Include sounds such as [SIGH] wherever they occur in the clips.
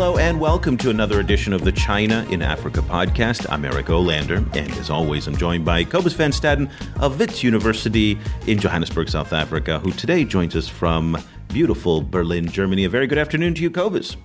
Hello and welcome to another edition of the China in Africa podcast. I'm Eric Olander, and as always, I'm joined by Cobus van Staden of Wits University in Johannesburg, South Africa, who today joins us from beautiful Berlin, Germany. A very good afternoon to you, Cobus.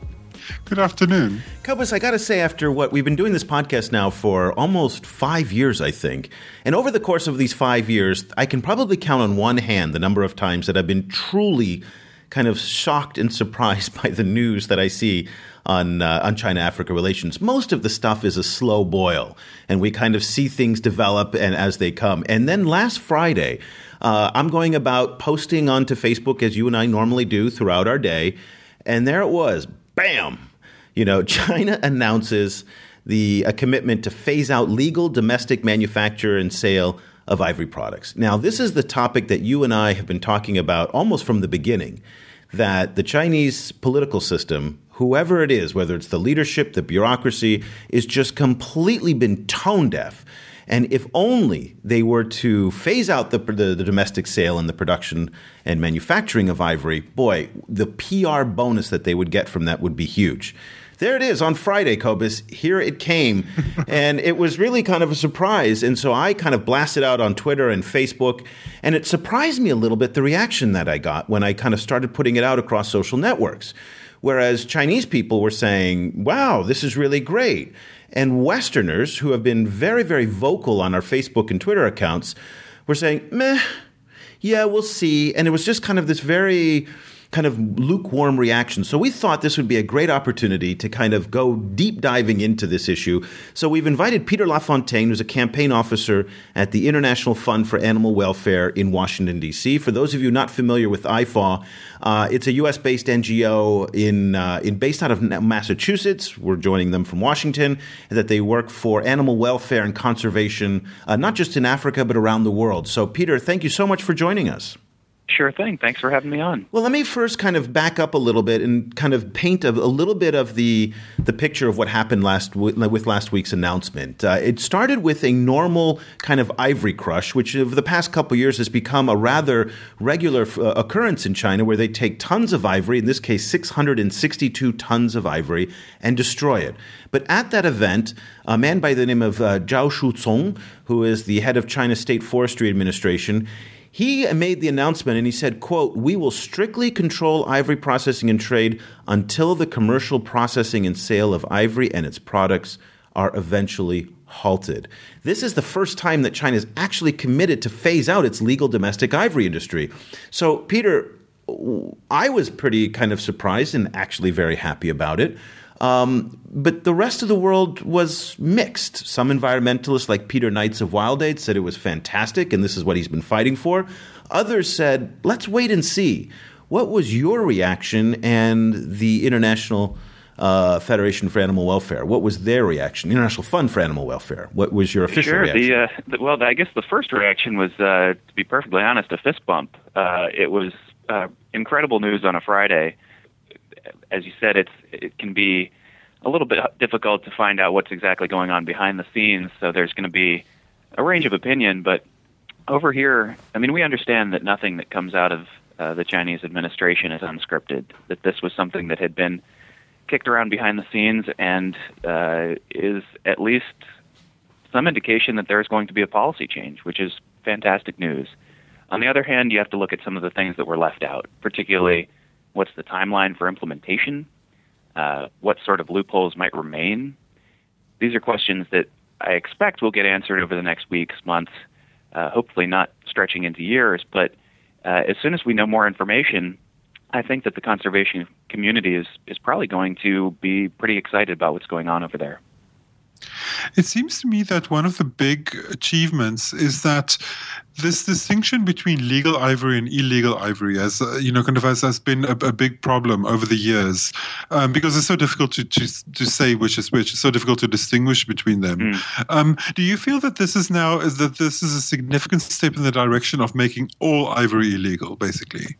Good afternoon. Cobus, I got to say, after what we've been doing this podcast now for almost five years, I think, and over the course of these five years, I can probably count on one hand the number of times that I've been truly kind of shocked and [LAUGHS] surprised by the news that I see on uh, on China Africa relations. Most of the stuff is a slow boil, and we kind of see things develop and as they come. And then last Friday, uh, I'm going about posting onto Facebook as you and I normally do throughout our day, and there it was, bam! You know, [LAUGHS] China announces the a commitment to phase out legal domestic manufacture and sale of ivory products. Now, this is the topic that you and I have been talking about almost from the beginning that the Chinese political system, whoever it is, whether it's the leadership, the bureaucracy, is just completely been tone deaf. And if only they were to phase out the, the, the, domestic sale and the production and manufacturing of ivory, boy, the PR bonus that they would get from that would be huge there it is on Friday, Cobus. Here it came. [LAUGHS] and it was really kind of a surprise. And so I kind of blasted out on Twitter and Facebook. And it surprised me a little bit the reaction that I got when I kind of started putting it out across social networks. Whereas Chinese people were saying, wow, this is really great. And Westerners, who have been very, very vocal on our Facebook and Twitter accounts, were saying, meh, yeah, we'll see. And it was just kind of this very kind of lukewarm reaction. So we thought this would be a great opportunity to kind of go deep diving into this issue. So we've invited Peter LaFontaine, who's a campaign officer at the International Fund for Animal Welfare in Washington, D.C. For those of you not familiar with IFAW, uh, it's a U.S. based NGO in, uh, in based out of Massachusetts. We're joining them from Washington, that they work for animal welfare and conservation, uh, not just in Africa, but around the world. So, Peter, thank you so much for joining us. Sure thing. Thanks for having me on. Well, let me first kind of back up a little bit and kind of paint a, a little bit of the the picture of what happened last with last week's announcement. Uh, it started with a normal kind of ivory crush, which over the past couple years has become a rather regular uh, occurrence in China, where they take tons of ivory, in this case, 662 tons of ivory, and destroy it. But at that event, a man by the name of uh, Zhao Shucong, who is the head of China's State Forestry Administration, he made the announcement and he said, quote, we will strictly control ivory processing and trade until the commercial processing and sale of ivory and its products are eventually halted. This is the first time that China is actually committed to phase out its legal domestic ivory industry. So, Peter, I was pretty kind of surprised and actually very happy about it. Um, but the rest of the world was mixed. Some environmentalists, like Peter Knights of Wild Aid, said it was fantastic and this is what he's been fighting for. Others said, let's wait and see. What was your reaction and the International uh, Federation for Animal Welfare? What was their reaction? International Fund for Animal Welfare. What was your official sure, reaction? The, uh, the, well, I guess the first reaction was, uh, to be perfectly honest, a fist bump. Uh, it was uh, incredible news on a Friday as you said, it's it can be a little bit difficult to find out what's exactly going on behind the scenes. So there's going to be a range of opinion, but over here, I mean, we understand that nothing that comes out of uh, the Chinese administration is unscripted. That this was something that had been kicked around behind the scenes and uh, is at least some indication that there's going to be a policy change, which is fantastic news. On the other hand, you have to look at some of the things that were left out, particularly What's the timeline for implementation? Uh, what sort of loopholes might remain? These are questions that I expect will get answered over the next weeks, months, uh, hopefully not stretching into years. But uh, as soon as we know more information, I think that the conservation community is, is probably going to be pretty excited about what's going on over there. It seems to me that one of the big achievements is that this distinction between legal ivory and illegal ivory, as uh, you know, kind of has, has been a, a big problem over the years, um, because it's so difficult to, to to say which is which. It's so difficult to distinguish between them. Mm. Um, do you feel that this is now is that this is a significant step in the direction of making all ivory illegal, basically?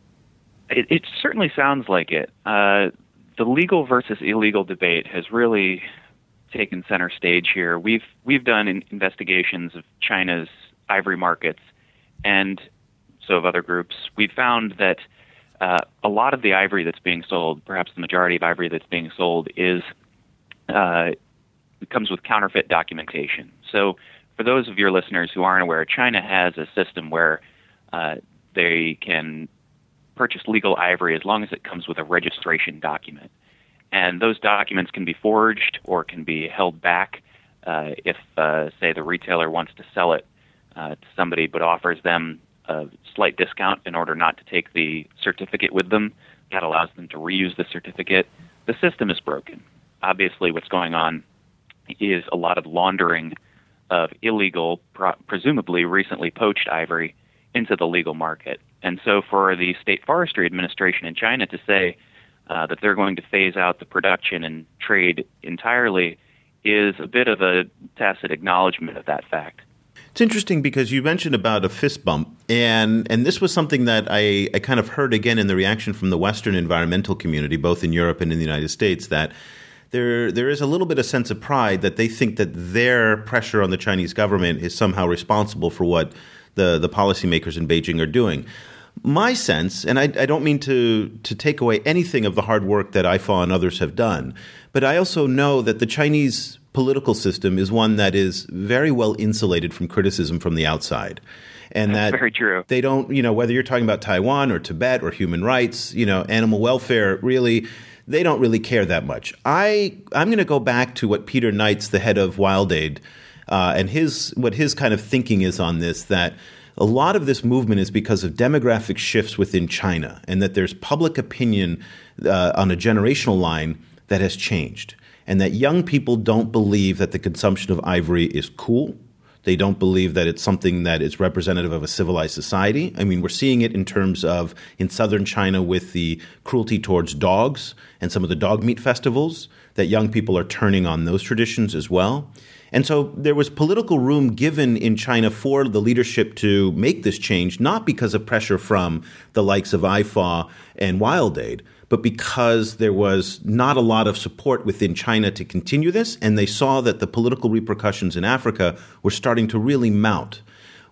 It, it certainly sounds like it. Uh, the legal versus illegal debate has really taken center stage here. We've we've done investigations of China's ivory markets, and so have other groups. We've found that uh, a lot of the ivory that's being sold, perhaps the majority of ivory that's being sold, is uh, comes with counterfeit documentation. So, for those of your listeners who aren't aware, China has a system where uh, they can purchase legal ivory as long as it comes with a registration document. And those documents can be forged or can be held back uh, if, uh, say, the retailer wants to sell it uh, to somebody but offers them a slight discount in order not to take the certificate with them. That allows them to reuse the certificate. The system is broken. Obviously, what's going on is a lot of laundering of illegal, presumably recently poached ivory into the legal market. And so, for the State Forestry Administration in China to say uh, that they're going to phase out the production and trade entirely is a bit of a tacit acknowledgement of that fact. It's interesting because you mentioned about a fist bump, and and this was something that I, I kind of heard again in the reaction from the Western environmental community, both in Europe and in the United States, that there there is a little bit of sense of pride that they think that their pressure on the Chinese government is somehow responsible for what the the policymakers in Beijing are doing. My sense, and I, I don't mean to to take away anything of the hard work that IFAW and others have done, but I also know that the Chinese political system is one that is very well insulated from criticism from the outside. And That's that very true. They don't, you know, whether you're talking about Taiwan or Tibet or human rights, you know, animal welfare, really, they don't really care that much. I I'm going to go back to what Peter Knights, the head of Wild Aid, uh, and his what his kind of thinking is on this that a lot of this movement is because of demographic shifts within China, and that there's public opinion uh, on a generational line that has changed and that young people don't believe that the consumption of ivory is cool. They don't believe that it's something that is representative of a civilized society. I mean, we're seeing it in terms of in southern China with the cruelty towards dogs and some of the dog meat festivals, that young people are turning on those traditions as well. And so there was political room given in China for the leadership to make this change, not because of pressure from the likes of IFAW and Wild Aid, but because there was not a lot of support within China to continue this, and they saw that the political repercussions in Africa were starting to really mount.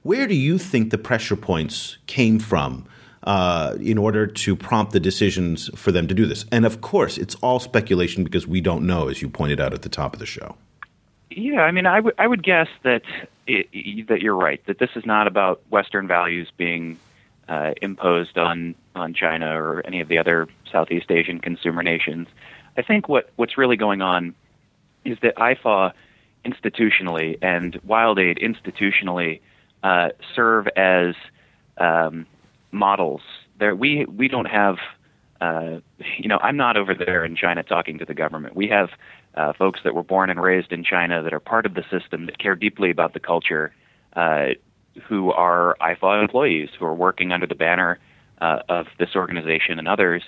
Where do you think the pressure points came from uh, in order to prompt the decisions for them to do this? And of course, it's all speculation because we don't know, as you pointed out at the top of the show. Yeah, I mean, I would I would guess that it, that you're right that this is not about Western values being uh, imposed on on China or any of the other Southeast Asian consumer nations. I think what what's really going on is that IFAW institutionally and Wild Aid institutionally uh, serve as um, models. There, we we don't have. Uh, you know, I'm not over there in China talking to the government. We have uh, folks that were born and raised in China that are part of the system that care deeply about the culture, uh, who are IFAW employees who are working under the banner uh, of this organization and others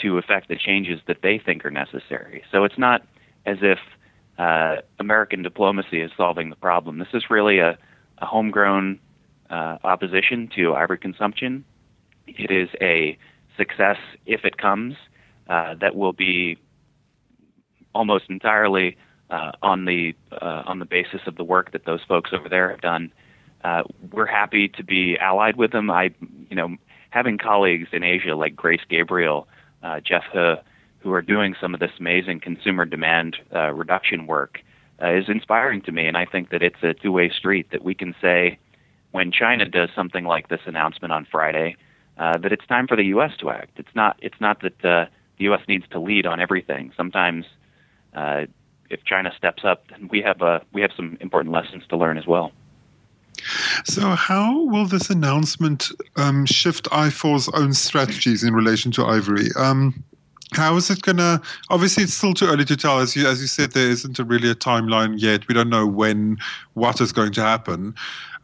to effect the changes that they think are necessary. So it's not as if uh, American diplomacy is solving the problem. This is really a, a homegrown uh, opposition to ivory consumption. It is a success if it comes uh, that will be almost entirely uh, on the uh, on the basis of the work that those folks over there have done. Uh, we're happy to be allied with them. I, you know, having colleagues in Asia like Grace Gabriel, uh, Jeff He, who are doing some of this amazing consumer demand uh, reduction work, uh, is inspiring to me. And I think that it's a two-way street that we can say when China does something like this announcement on Friday, that it's time for the U.S. to act. It's not. It's not that the U.S. needs to lead on everything. Sometimes uh, if China steps up, we have uh, we have some important lessons to learn as well. So, how will this announcement um, shift IFAW's own strategies in relation to ivory? Um, how is it going to? Obviously, it's still too early to tell. As you as you said, there isn't a really a timeline yet. We don't know when what is going to happen.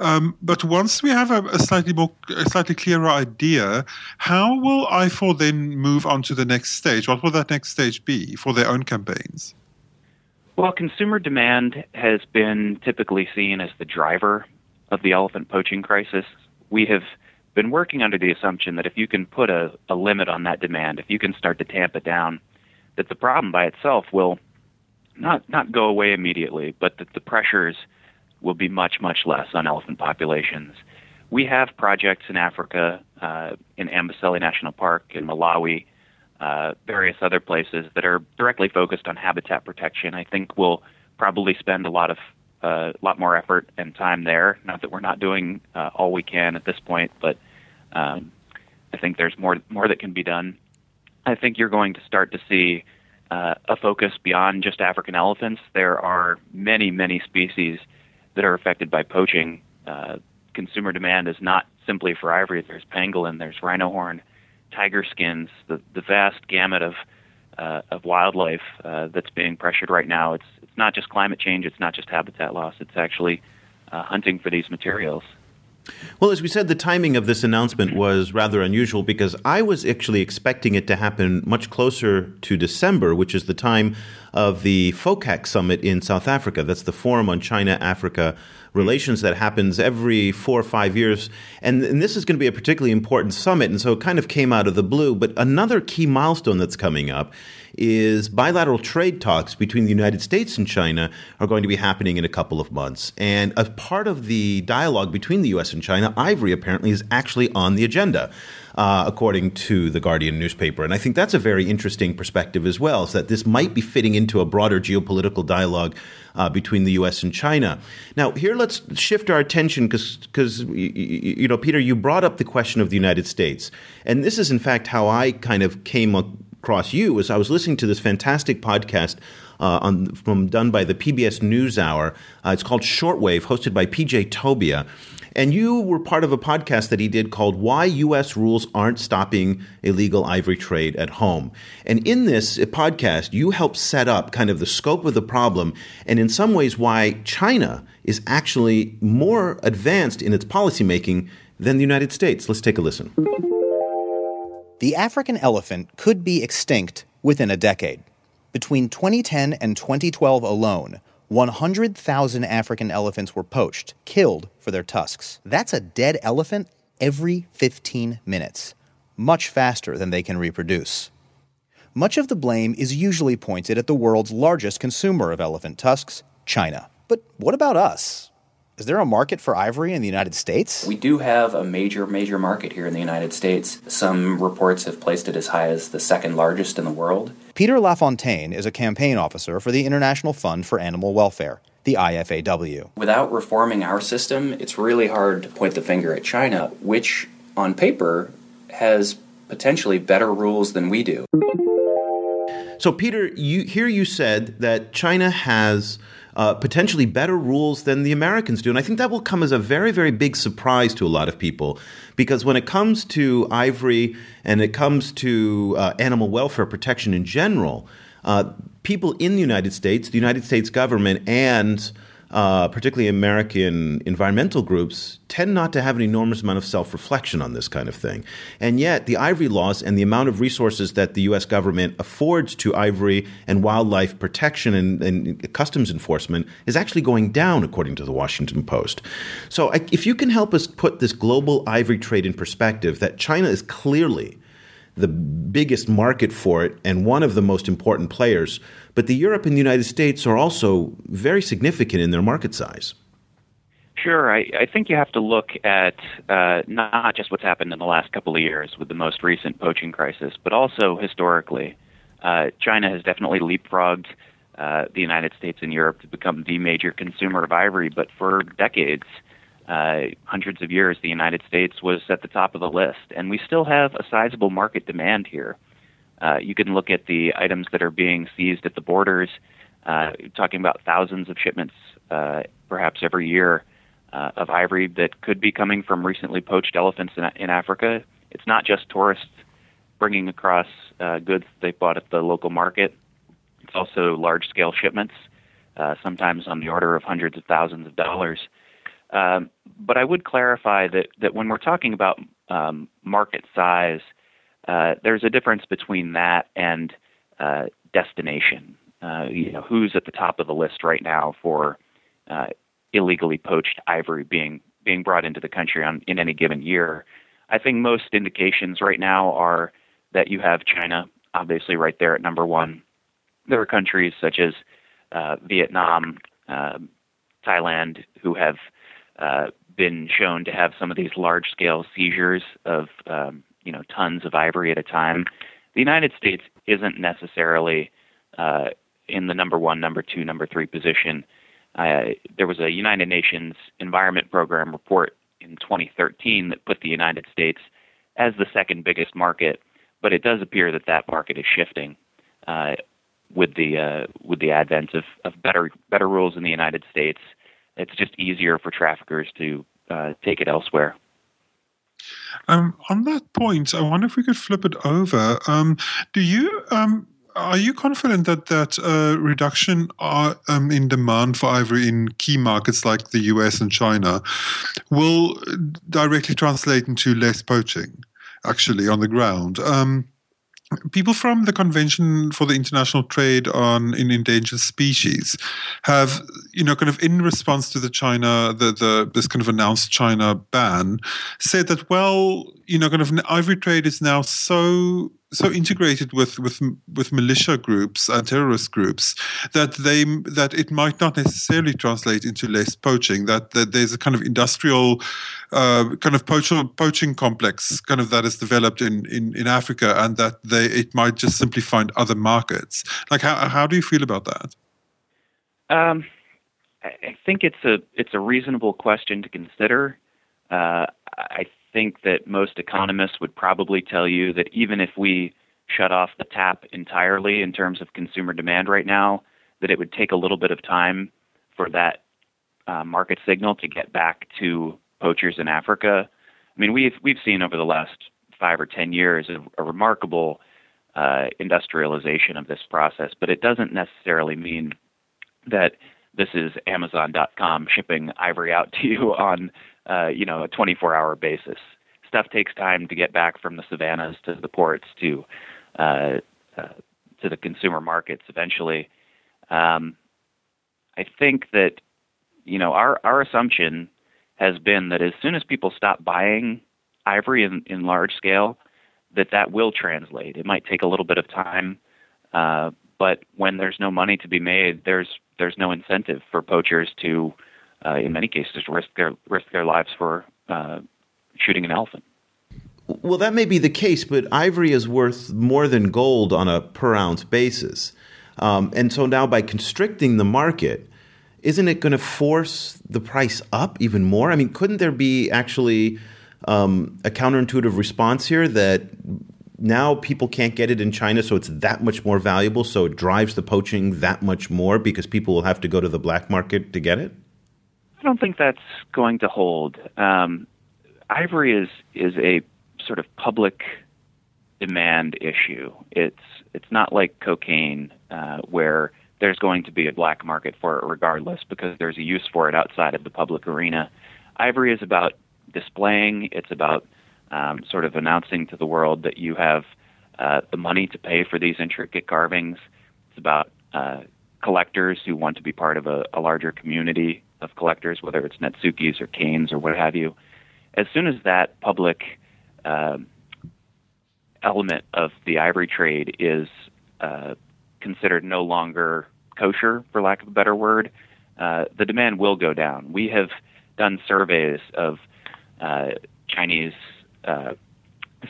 Um, but once we have a, a, slightly more, a slightly clearer idea, how will IFAW then move on to the next stage? What will that next stage be for their own campaigns? Well, consumer demand has been typically seen as the driver of the elephant poaching crisis. We have been working under the assumption that if you can put a, a limit on that demand, if you can start to tamp it down, that the problem by itself will not not go away immediately, but that the pressures will be much much less on elephant populations. we have projects in Africa, uh, in Amboseli National Park, in Malawi, uh, various other places that are directly focused on habitat protection. I think we'll probably spend a lot of a uh, lot more effort and time there. Not that we're not doing uh, all we can at this point, but um, I think there's more more that can be done. I think you're going to start to see uh, a focus beyond just African elephants. There are many, many species that are affected by poaching. Uh, consumer demand is not simply for ivory. There's pangolin, there's rhino horn, tiger skins, the, the vast gamut of uh, of wildlife uh, that's being pressured right now. It's it's not just climate change. It's not just habitat loss. It's actually uh, hunting for these materials. Well, as we said, the timing of this announcement was rather unusual because I was actually expecting it to happen much closer to December, which is the time of the FOCAC summit in South Africa. That's the Forum on China Africa Relations that happens every four or five years. And, and this is going to be a particularly important summit. And so it kind of came out of the blue. But another key milestone that's coming up is bilateral trade talks between the United States and China are going to be happening in a couple of months. And a part of the dialogue between the U.S. and China, ivory apparently is actually on the agenda uh, according to the Guardian newspaper. And I think that's a very interesting perspective as well, is that this might be fitting into a broader geopolitical dialogue uh, between the U.S. and China. Now, here let's shift our attention because, you know, Peter, you brought up the question of the United States. And this is, in fact, how I kind of came across you as I was listening to this fantastic podcast uh, on, from done by the PBS NewsHour. Uh, it's called Shortwave, hosted by PJ Tobia. And you were part of a podcast that he did called Why U.S. Rules Aren't Stopping Illegal Ivory Trade at Home. And in this podcast, you helped set up kind of the scope of the problem and in some ways why China is actually more advanced in its policymaking than the United States. Let's take a listen. The African elephant could be extinct within a decade. Between 2010 and 2012 alone, 100,000 African elephants were poached, killed for their tusks. That's a dead elephant every 15 minutes, much faster than they can reproduce. Much of the blame is usually pointed at the world's largest consumer of elephant tusks, China. But what about us? Is there a market for ivory in the United States? We do have a major, major market here in the United States. Some reports have placed it as high as the second largest in the world. Peter LaFontaine is a campaign officer for the International Fund for Animal Welfare, the IFAW. Without reforming our system, it's really hard to point the finger at China, which on paper has potentially better rules than we do. So, Peter, you, here you said that China has uh, potentially better rules than the Americans do. And I think that will come as a very, very big surprise to a lot of people because when it comes to ivory and it comes to uh, animal welfare protection in general, uh, people in the United States, the United States government, and uh, particularly American environmental groups, tend not to have an enormous amount of self reflection on this kind of thing. And yet, the ivory laws and the amount of resources that the U.S. government affords to ivory and wildlife protection and, and customs enforcement is actually going down, according to the Washington Post. So, if you can help us put this global ivory trade in perspective, that China is clearly the biggest market for it and one of the most important players. But the Europe and the United States are also very significant in their market size. Sure. I, I think you have to look at uh, not just what's happened in the last couple of years with the most recent poaching crisis, but also historically. Uh, China has definitely leapfrogged uh, the United States and Europe to become the major consumer of ivory, but for decades, uh, hundreds of years, the United States was at the top of the list, and we still have a sizable market demand here. Uh, you can look at the items that are being seized at the borders, uh, talking about thousands of shipments, uh, perhaps every year, uh, of ivory that could be coming from recently poached elephants in, in Africa. It's not just tourists bringing across uh, goods they bought at the local market. It's also large-scale shipments, sometimes on the order of hundreds of thousands of dollars. Um, but I would clarify that, that when we're talking about um, market size, uh, there's a difference between that and uh, destination. Uh, you know, who's at the top of the list right now for uh, illegally poached ivory being being brought into the country on in any given year? I think most indications right now are that you have China, obviously, right there at number one. There are countries such as uh, Vietnam, uh, Thailand, who have uh, been shown to have some of these large scale seizures of um, you know tons of ivory at a time. The United States isn't necessarily uh, in the number one, number two, number three position. Uh, there was a United Nations Environment Program report in 2013 that put the United States as the second biggest market, but it does appear that that market is shifting uh, with the uh, with the advent of, of better better rules in the United States. It's just easier for traffickers to uh, take it elsewhere. Um, on that point, I wonder if we could flip it over. Um, do you um, are you confident that that uh, reduction uh, um, in demand for ivory in key markets like the US and China will directly translate into less poaching, actually, on the ground? Um, people from the convention for the international trade on in endangered species have you know kind of in response to the china the, the this kind of announced china ban said that well you know kind of ivory trade is now so so integrated with with with militia groups and terrorist groups that they that it might not necessarily translate into less poaching. That that there's a kind of industrial uh, kind of poaching poaching complex kind of that is developed in, in in Africa, and that they it might just simply find other markets. Like how how do you feel about that? Um, I think it's a it's a reasonable question to consider. Uh, I think that most economists would probably tell you that even if we shut off the tap entirely in terms of consumer demand right now, that it would take a little bit of time for that uh, market signal to get back to poachers in Africa. I mean, we've we've seen over the last five or ten years a, a remarkable uh, industrialization of this process, but it doesn't necessarily mean that this is Amazon.com shipping ivory out to you [LAUGHS] on uh, you know, a 24-hour basis. Stuff takes time to get back from the savannas to the ports to uh, uh, to the consumer markets eventually. Um, I think that you know our our assumption has been that as soon as people stop buying ivory in, in large scale, that that will translate. It might take a little bit of time, uh, but when there's no money to be made, there's there's no incentive for poachers to uh, in many cases, risk their risk their lives for uh, shooting an elephant. Well, that may be the case, but ivory is worth more than gold on a per ounce basis. Um, and so now, by constricting the market, isn't it going to force the price up even more? I mean, couldn't there be actually um, a counterintuitive response here that now people can't get it in China, so it's that much more valuable, so it drives the poaching that much more because people will have to go to the black market to get it? I don't think that's going to hold. Um, ivory is is a sort of public demand issue. It's it's not like cocaine uh, where there's going to be a black market for it regardless because there's a use for it outside of the public arena. Ivory is about displaying. It's about um, sort of announcing to the world that you have uh, the money to pay for these intricate carvings. It's about uh, collectors who want to be part of a, a larger community of collectors, whether it's Netsukis or Kanes or what have you, as soon as that public uh, element of the ivory trade is uh, considered no longer kosher, for lack of a better word, uh, the demand will go down. We have done surveys of uh, Chinese uh,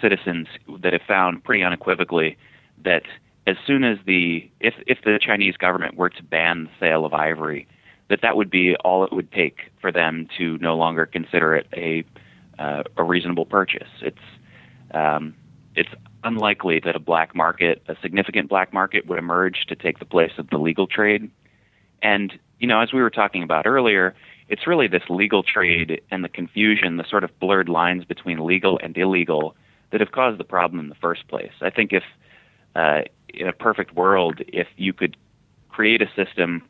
citizens that have found pretty unequivocally that as soon as the if if the Chinese government were to ban the sale of ivory, that that would be all it would take for them to no longer consider it a uh, a reasonable purchase. It's um, it's unlikely that a black market, a significant black market, would emerge to take the place of the legal trade. And you know, as we were talking about earlier, it's really this legal trade and the confusion, the sort of blurred lines between legal and illegal, that have caused the problem in the first place. I think if uh, in a perfect world, if you could create a system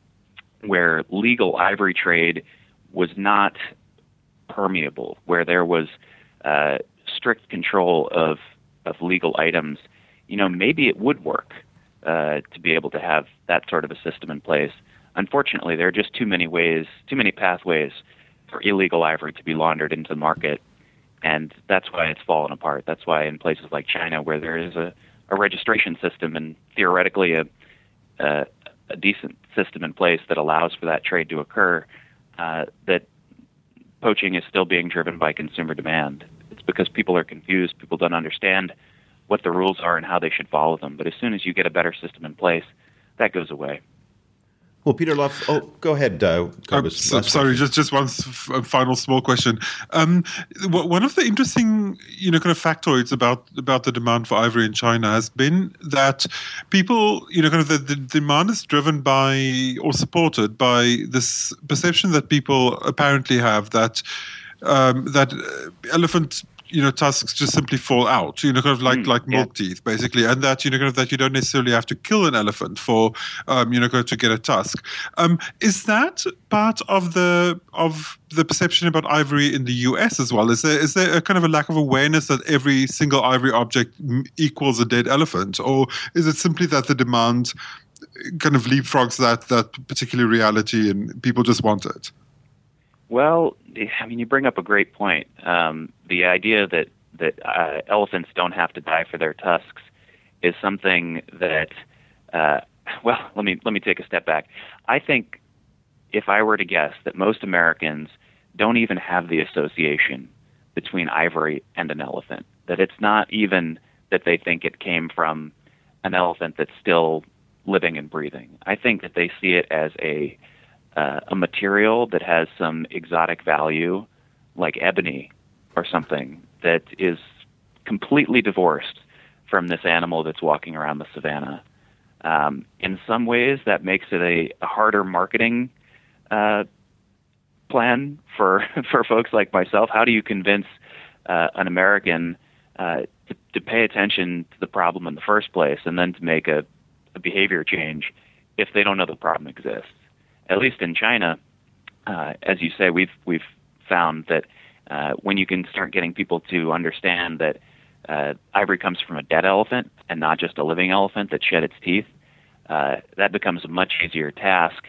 where legal ivory trade was not permeable, where there was uh, strict control of of legal items, you know, maybe it would work uh, to be able to have that sort of a system in place. Unfortunately, there are just too many ways, too many pathways for illegal ivory to be laundered into the market, and that's why it's fallen apart. That's why in places like China, where there is a, a registration system and theoretically a, a a decent system in place that allows for that trade to occur, uh, that poaching is still being driven by consumer demand. It's because people are confused, people don't understand what the rules are and how they should follow them. But as soon as you get a better system in place, that goes away. Well, Peter Luff, oh, go ahead. Uh, I'm sorry, just just one final small question. Um, one of the interesting, you know, kind of factoids about about the demand for ivory in China has been that people, you know, kind of the, the demand is driven by or supported by this perception that people apparently have that um, that elephant you know tusks just simply fall out. You know kind of like mm, like milk yeah. teeth basically. And that you know kind of that you don't necessarily have to kill an elephant for um, you know to get a tusk um, is that part of the of the perception about ivory in the US as well? Is there is there a kind of a lack of awareness that every single ivory object equals a dead elephant? Or is it simply that the demand kind of leapfrogs that that particular reality and people just want it well, I mean, you bring up a great point. Um, the idea that that uh, elephants don't have to die for their tusks is something that, uh, well, let me let me take a step back. I think if I were to guess that most Americans don't even have the association between ivory and an elephant. That it's not even that they think it came from an elephant that's still living and breathing. I think that they see it as a uh, a material that has some exotic value, like ebony or something, that is completely divorced from this animal that's walking around the savannah. Um, in some ways, that makes it a, a harder marketing uh, plan for [LAUGHS] for folks like myself. How do you convince uh, an American uh, to, to pay attention to the problem in the first place, and then to make a, a behavior change if they don't know the problem exists? At least in China, uh, as you say, we've we've found that uh, when you can start getting people to understand that uh, ivory comes from a dead elephant and not just a living elephant that shed its teeth, uh, that becomes a much easier task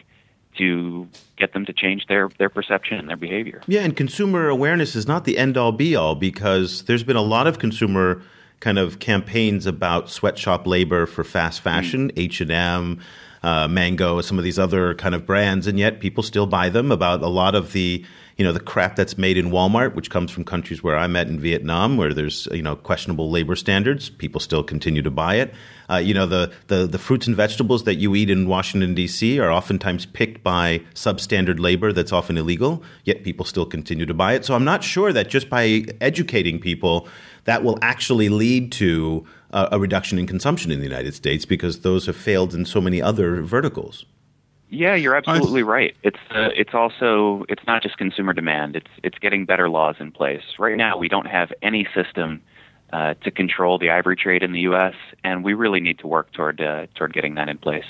to get them to change their, their perception and their behavior. Yeah, and consumer awareness is not the end all be all because there's been a lot of consumer kind of campaigns about sweatshop labor for fast fashion, H and M uh, Mango, some of these other kind of brands, and yet people still buy them. About a lot of the you know the crap that's made in Walmart, which comes from countries where I'm at in Vietnam, where there's you know questionable labor standards, people still continue to buy it. Uh, you know the, the the fruits and vegetables that you eat in Washington D.C. are oftentimes picked by substandard labor that's often illegal, yet people still continue to buy it. So I'm not sure that just by educating people that will actually lead to uh, a reduction in consumption in the United States because those have failed in so many other verticals. Yeah, you're absolutely right. It's uh, it's also it's not just consumer demand. It's it's getting better laws in place. Right now, we don't have any system uh, to control the ivory trade in the U.S., and we really need to work toward uh, toward getting that in place.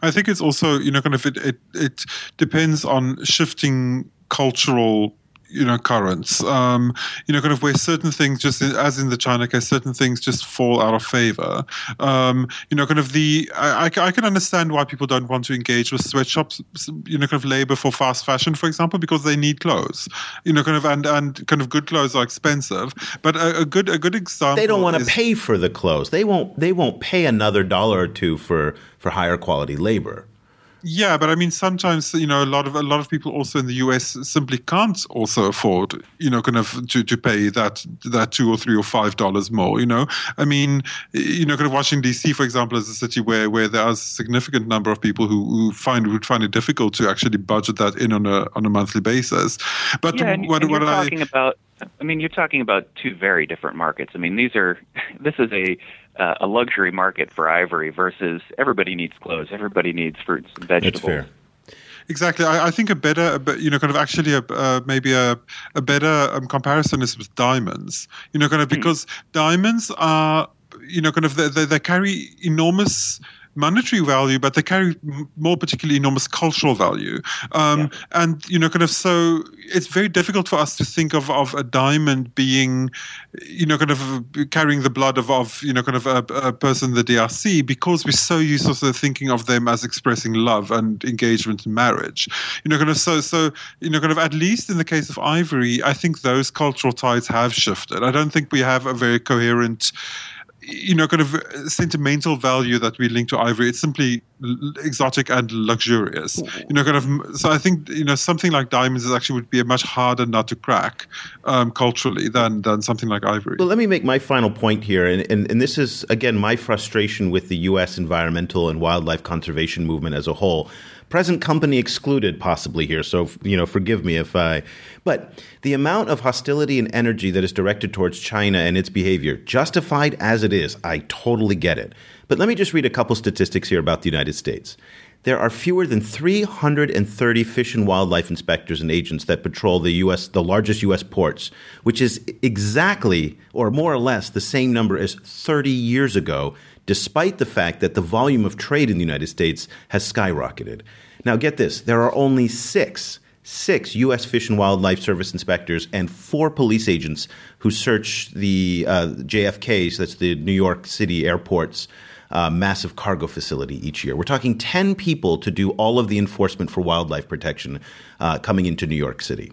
I think it's also you know kind of it it, it depends on shifting cultural you know currents. Um, you know kind of where certain things just as in the china case certain things just fall out of favor. Um, you know kind of the I, I, can understand why people don't want to engage with sweatshops you know kind of labor for fast fashion for example because they need clothes. You know kind of and and kind of good clothes are expensive. But a, a good a good example they don't want to pay for the clothes. They won't they won't pay another dollar or two for for higher quality labor yeah, but I mean, sometimes you know a lot of a lot of people also in the US simply can't also afford you know kind of to, to pay that that two or three or five dollars more. You know, I mean, you know, kind of Washington D.C. for example is a city where where there are a significant number of people who, who find would find it difficult to actually budget that in on a on a monthly basis. But yeah, and, what, and you're what talking about. I mean, you're talking about two very different markets. I mean, these are [LAUGHS] this is a uh, a luxury market for ivory versus everybody needs clothes, everybody needs fruits and vegetables. That's fair. Exactly. I, I, think a better, you know, kind of actually a, uh, maybe a, a better um, comparison is with diamonds. You know, kind of hmm. because mm. diamonds are, you know, kind of they, they, they carry enormous monetary value, but they carry more particularly enormous cultural value. Um, yeah. And you know, kind of so it's very difficult for us to think of of a diamond being, you know, kind of carrying the blood of of you know, kind of a, a person in the DRC because we're so used to sort of thinking of them as expressing love and engagement and marriage. You know, kind of so so you know, kind of at least in the case of ivory, I think those cultural ties have shifted. I don't think we have a very coherent you know, kind of sentimental value that we link to ivory. It's simply exotic and luxurious. You know, kind of. So I think you know something like diamonds is actually would be a much harder nut to crack um, culturally than than something like ivory. Well, let me make my final point here, and, and and this is again my frustration with the U.S. environmental and wildlife conservation movement as a whole present company excluded possibly here so you know forgive me if i but the amount of hostility and energy that is directed towards china and its behavior justified as it is i totally get it. But let me just read a couple statistics here about the united states. There are fewer than 330 fish and wildlife inspectors and agents that patrol the US the largest US ports which is exactly or more or less the same number as 30 years ago despite the fact that the volume of trade in the United States has skyrocketed. Now, get this there are only six six U.S. Fish and Wildlife Service inspectors and four police agents who search the uh, JFK's, that's the New York City airport's uh, massive cargo facility each year. We're talking 10 people to do all of the enforcement for wildlife protection uh, coming into New York City.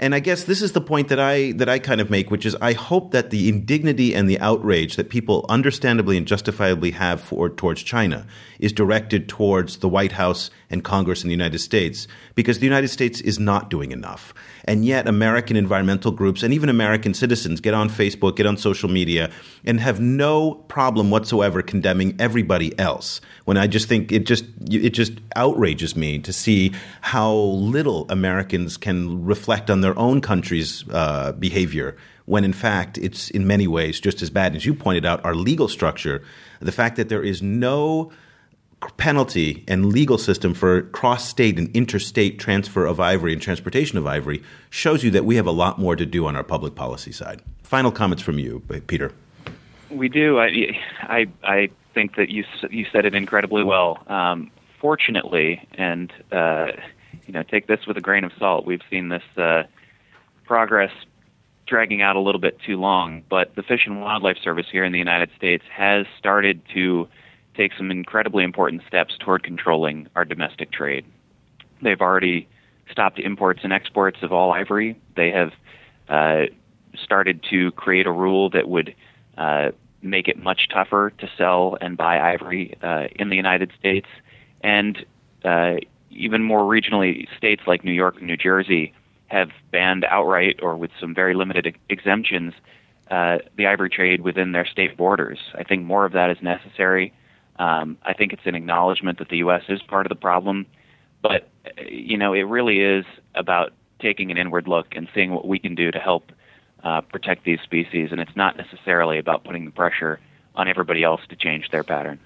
And I guess this is the point that I that I kind of make, which is I hope that the indignity and the outrage that people understandably and justifiably have for towards China is directed towards the White House and Congress in the United States, because the United States is not doing enough. And yet, American environmental groups and even American citizens get on Facebook, get on social media, and have no problem whatsoever condemning everybody else. When I just think it just it just outrages me to see how little Americans can reflect on their own country's uh, behavior when in fact it's in many ways just as bad as you pointed out our legal structure the fact that there is no penalty and legal system for cross state and interstate transfer of ivory and transportation of ivory shows you that we have a lot more to do on our public policy side. Final comments from you, Peter. We do. I, I, I think that you you said it incredibly well. Um, fortunately, and uh, you know, take this with a grain of salt. We've seen this uh, progress dragging out a little bit too long, but the Fish and Wildlife Service here in the United States has started to take some incredibly important steps toward controlling our domestic trade. They've already stopped imports and exports of all ivory. They have uh, started to create a rule that would uh, make it much tougher to sell and buy ivory uh, in the United States. And uh, even more regionally, states like New York and New Jersey have banned outright or with some very limited exemptions uh, the ivory trade within their state borders. I think more of that is necessary. Um, I think it's an acknowledgement that the U.S. is part of the problem, but you know it really is about taking an inward look and seeing what we can do to help uh, protect these species, and it's not necessarily about putting the pressure on everybody else to change their patterns.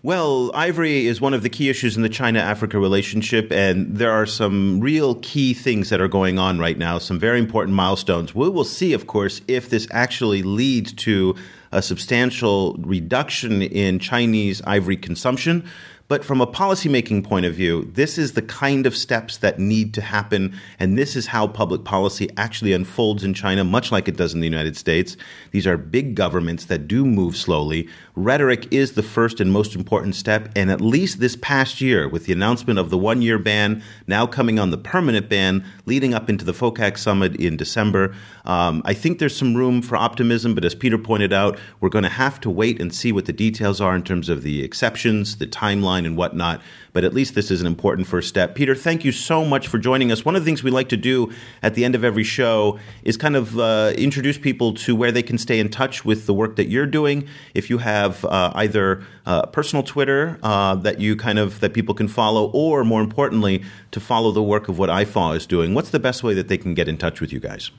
Well, ivory is one of the key issues in the China Africa relationship, and there are some real key things that are going on right now, some very important milestones. We will see, of course, if this actually leads to a substantial reduction in Chinese ivory consumption. But from a policymaking point of view, this is the kind of steps that need to happen. And this is how public policy actually unfolds in China, much like it does in the United States. These are big governments that do move slowly. Rhetoric is the first and most important step. And at least this past year, with the announcement of the one year ban, now coming on the permanent ban, leading up into the FOCAC summit in December, um, I think there's some room for optimism. But as Peter pointed out, we're going to have to wait and see what the details are in terms of the exceptions, the timeline and whatnot. But at least this is an important first step. Peter, thank you so much for joining us. One of the things we like to do at the end of every show is kind of uh, introduce people to where they can stay in touch with the work that you're doing. If you have uh, either uh, personal Twitter uh, that you kind of that people can follow, or more importantly, to follow the work of what IFAW is doing, what's the best way that they can get in touch with you guys?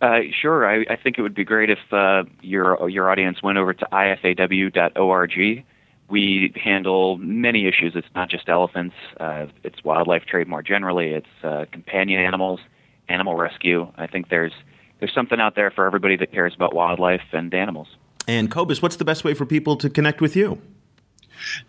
Uh, sure. I, I, think it would be great if uh, your your audience went over to ifaw.org we handle many issues. It's not just elephants. Uh, it's wildlife trade more generally. It's uh, companion animals, animal rescue. I think there's there's something out there for everybody that cares about wildlife and animals. And Cobus, what's the best way for people to connect with you?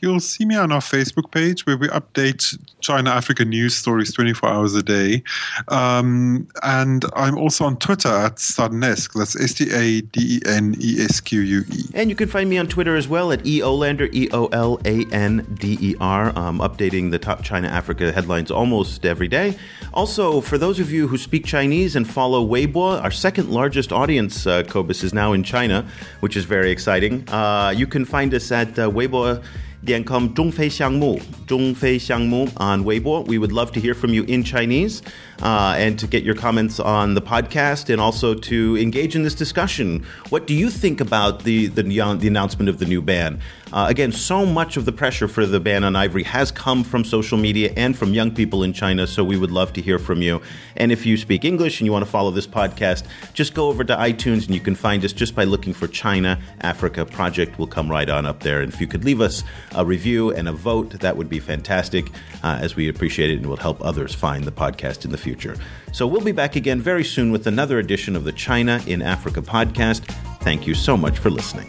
You'll see me on our Facebook page where we update China Africa news stories 24 hours a day. Um, and I'm also on Twitter at Stadenesque. That's S T A D E N E S Q U E. And you can find me on Twitter as well at EOLander, E O L A N D E R. I'm updating the top China Africa headlines almost every day. Also, for those of you who speak Chinese and follow Weibo, our second largest audience, uh, Cobus, is now in China, which is very exciting. Uh, you can find us at uh, Weibo Dian Kum Zhongfei Xiangmu, Zhongfei Xiangmu on Weibo. We would love to hear from you in Chinese uh, and to get your comments on the podcast and also to engage in this discussion. What do you think about the the, the announcement of the new ban? Uh, again, so much of the pressure for the ban on ivory has come from social media and from young people in China, so we would love to hear from you. And if you speak English and you want to follow this podcast, just go over to iTunes and you can find us just by looking for China Africa Project. We'll come right on up there. And if you could leave us a review and a vote, that would be fantastic, uh, as we appreciate it and will help others find the podcast in the future. So we'll be back again very soon with another edition of the China in Africa podcast. Thank you so much for listening.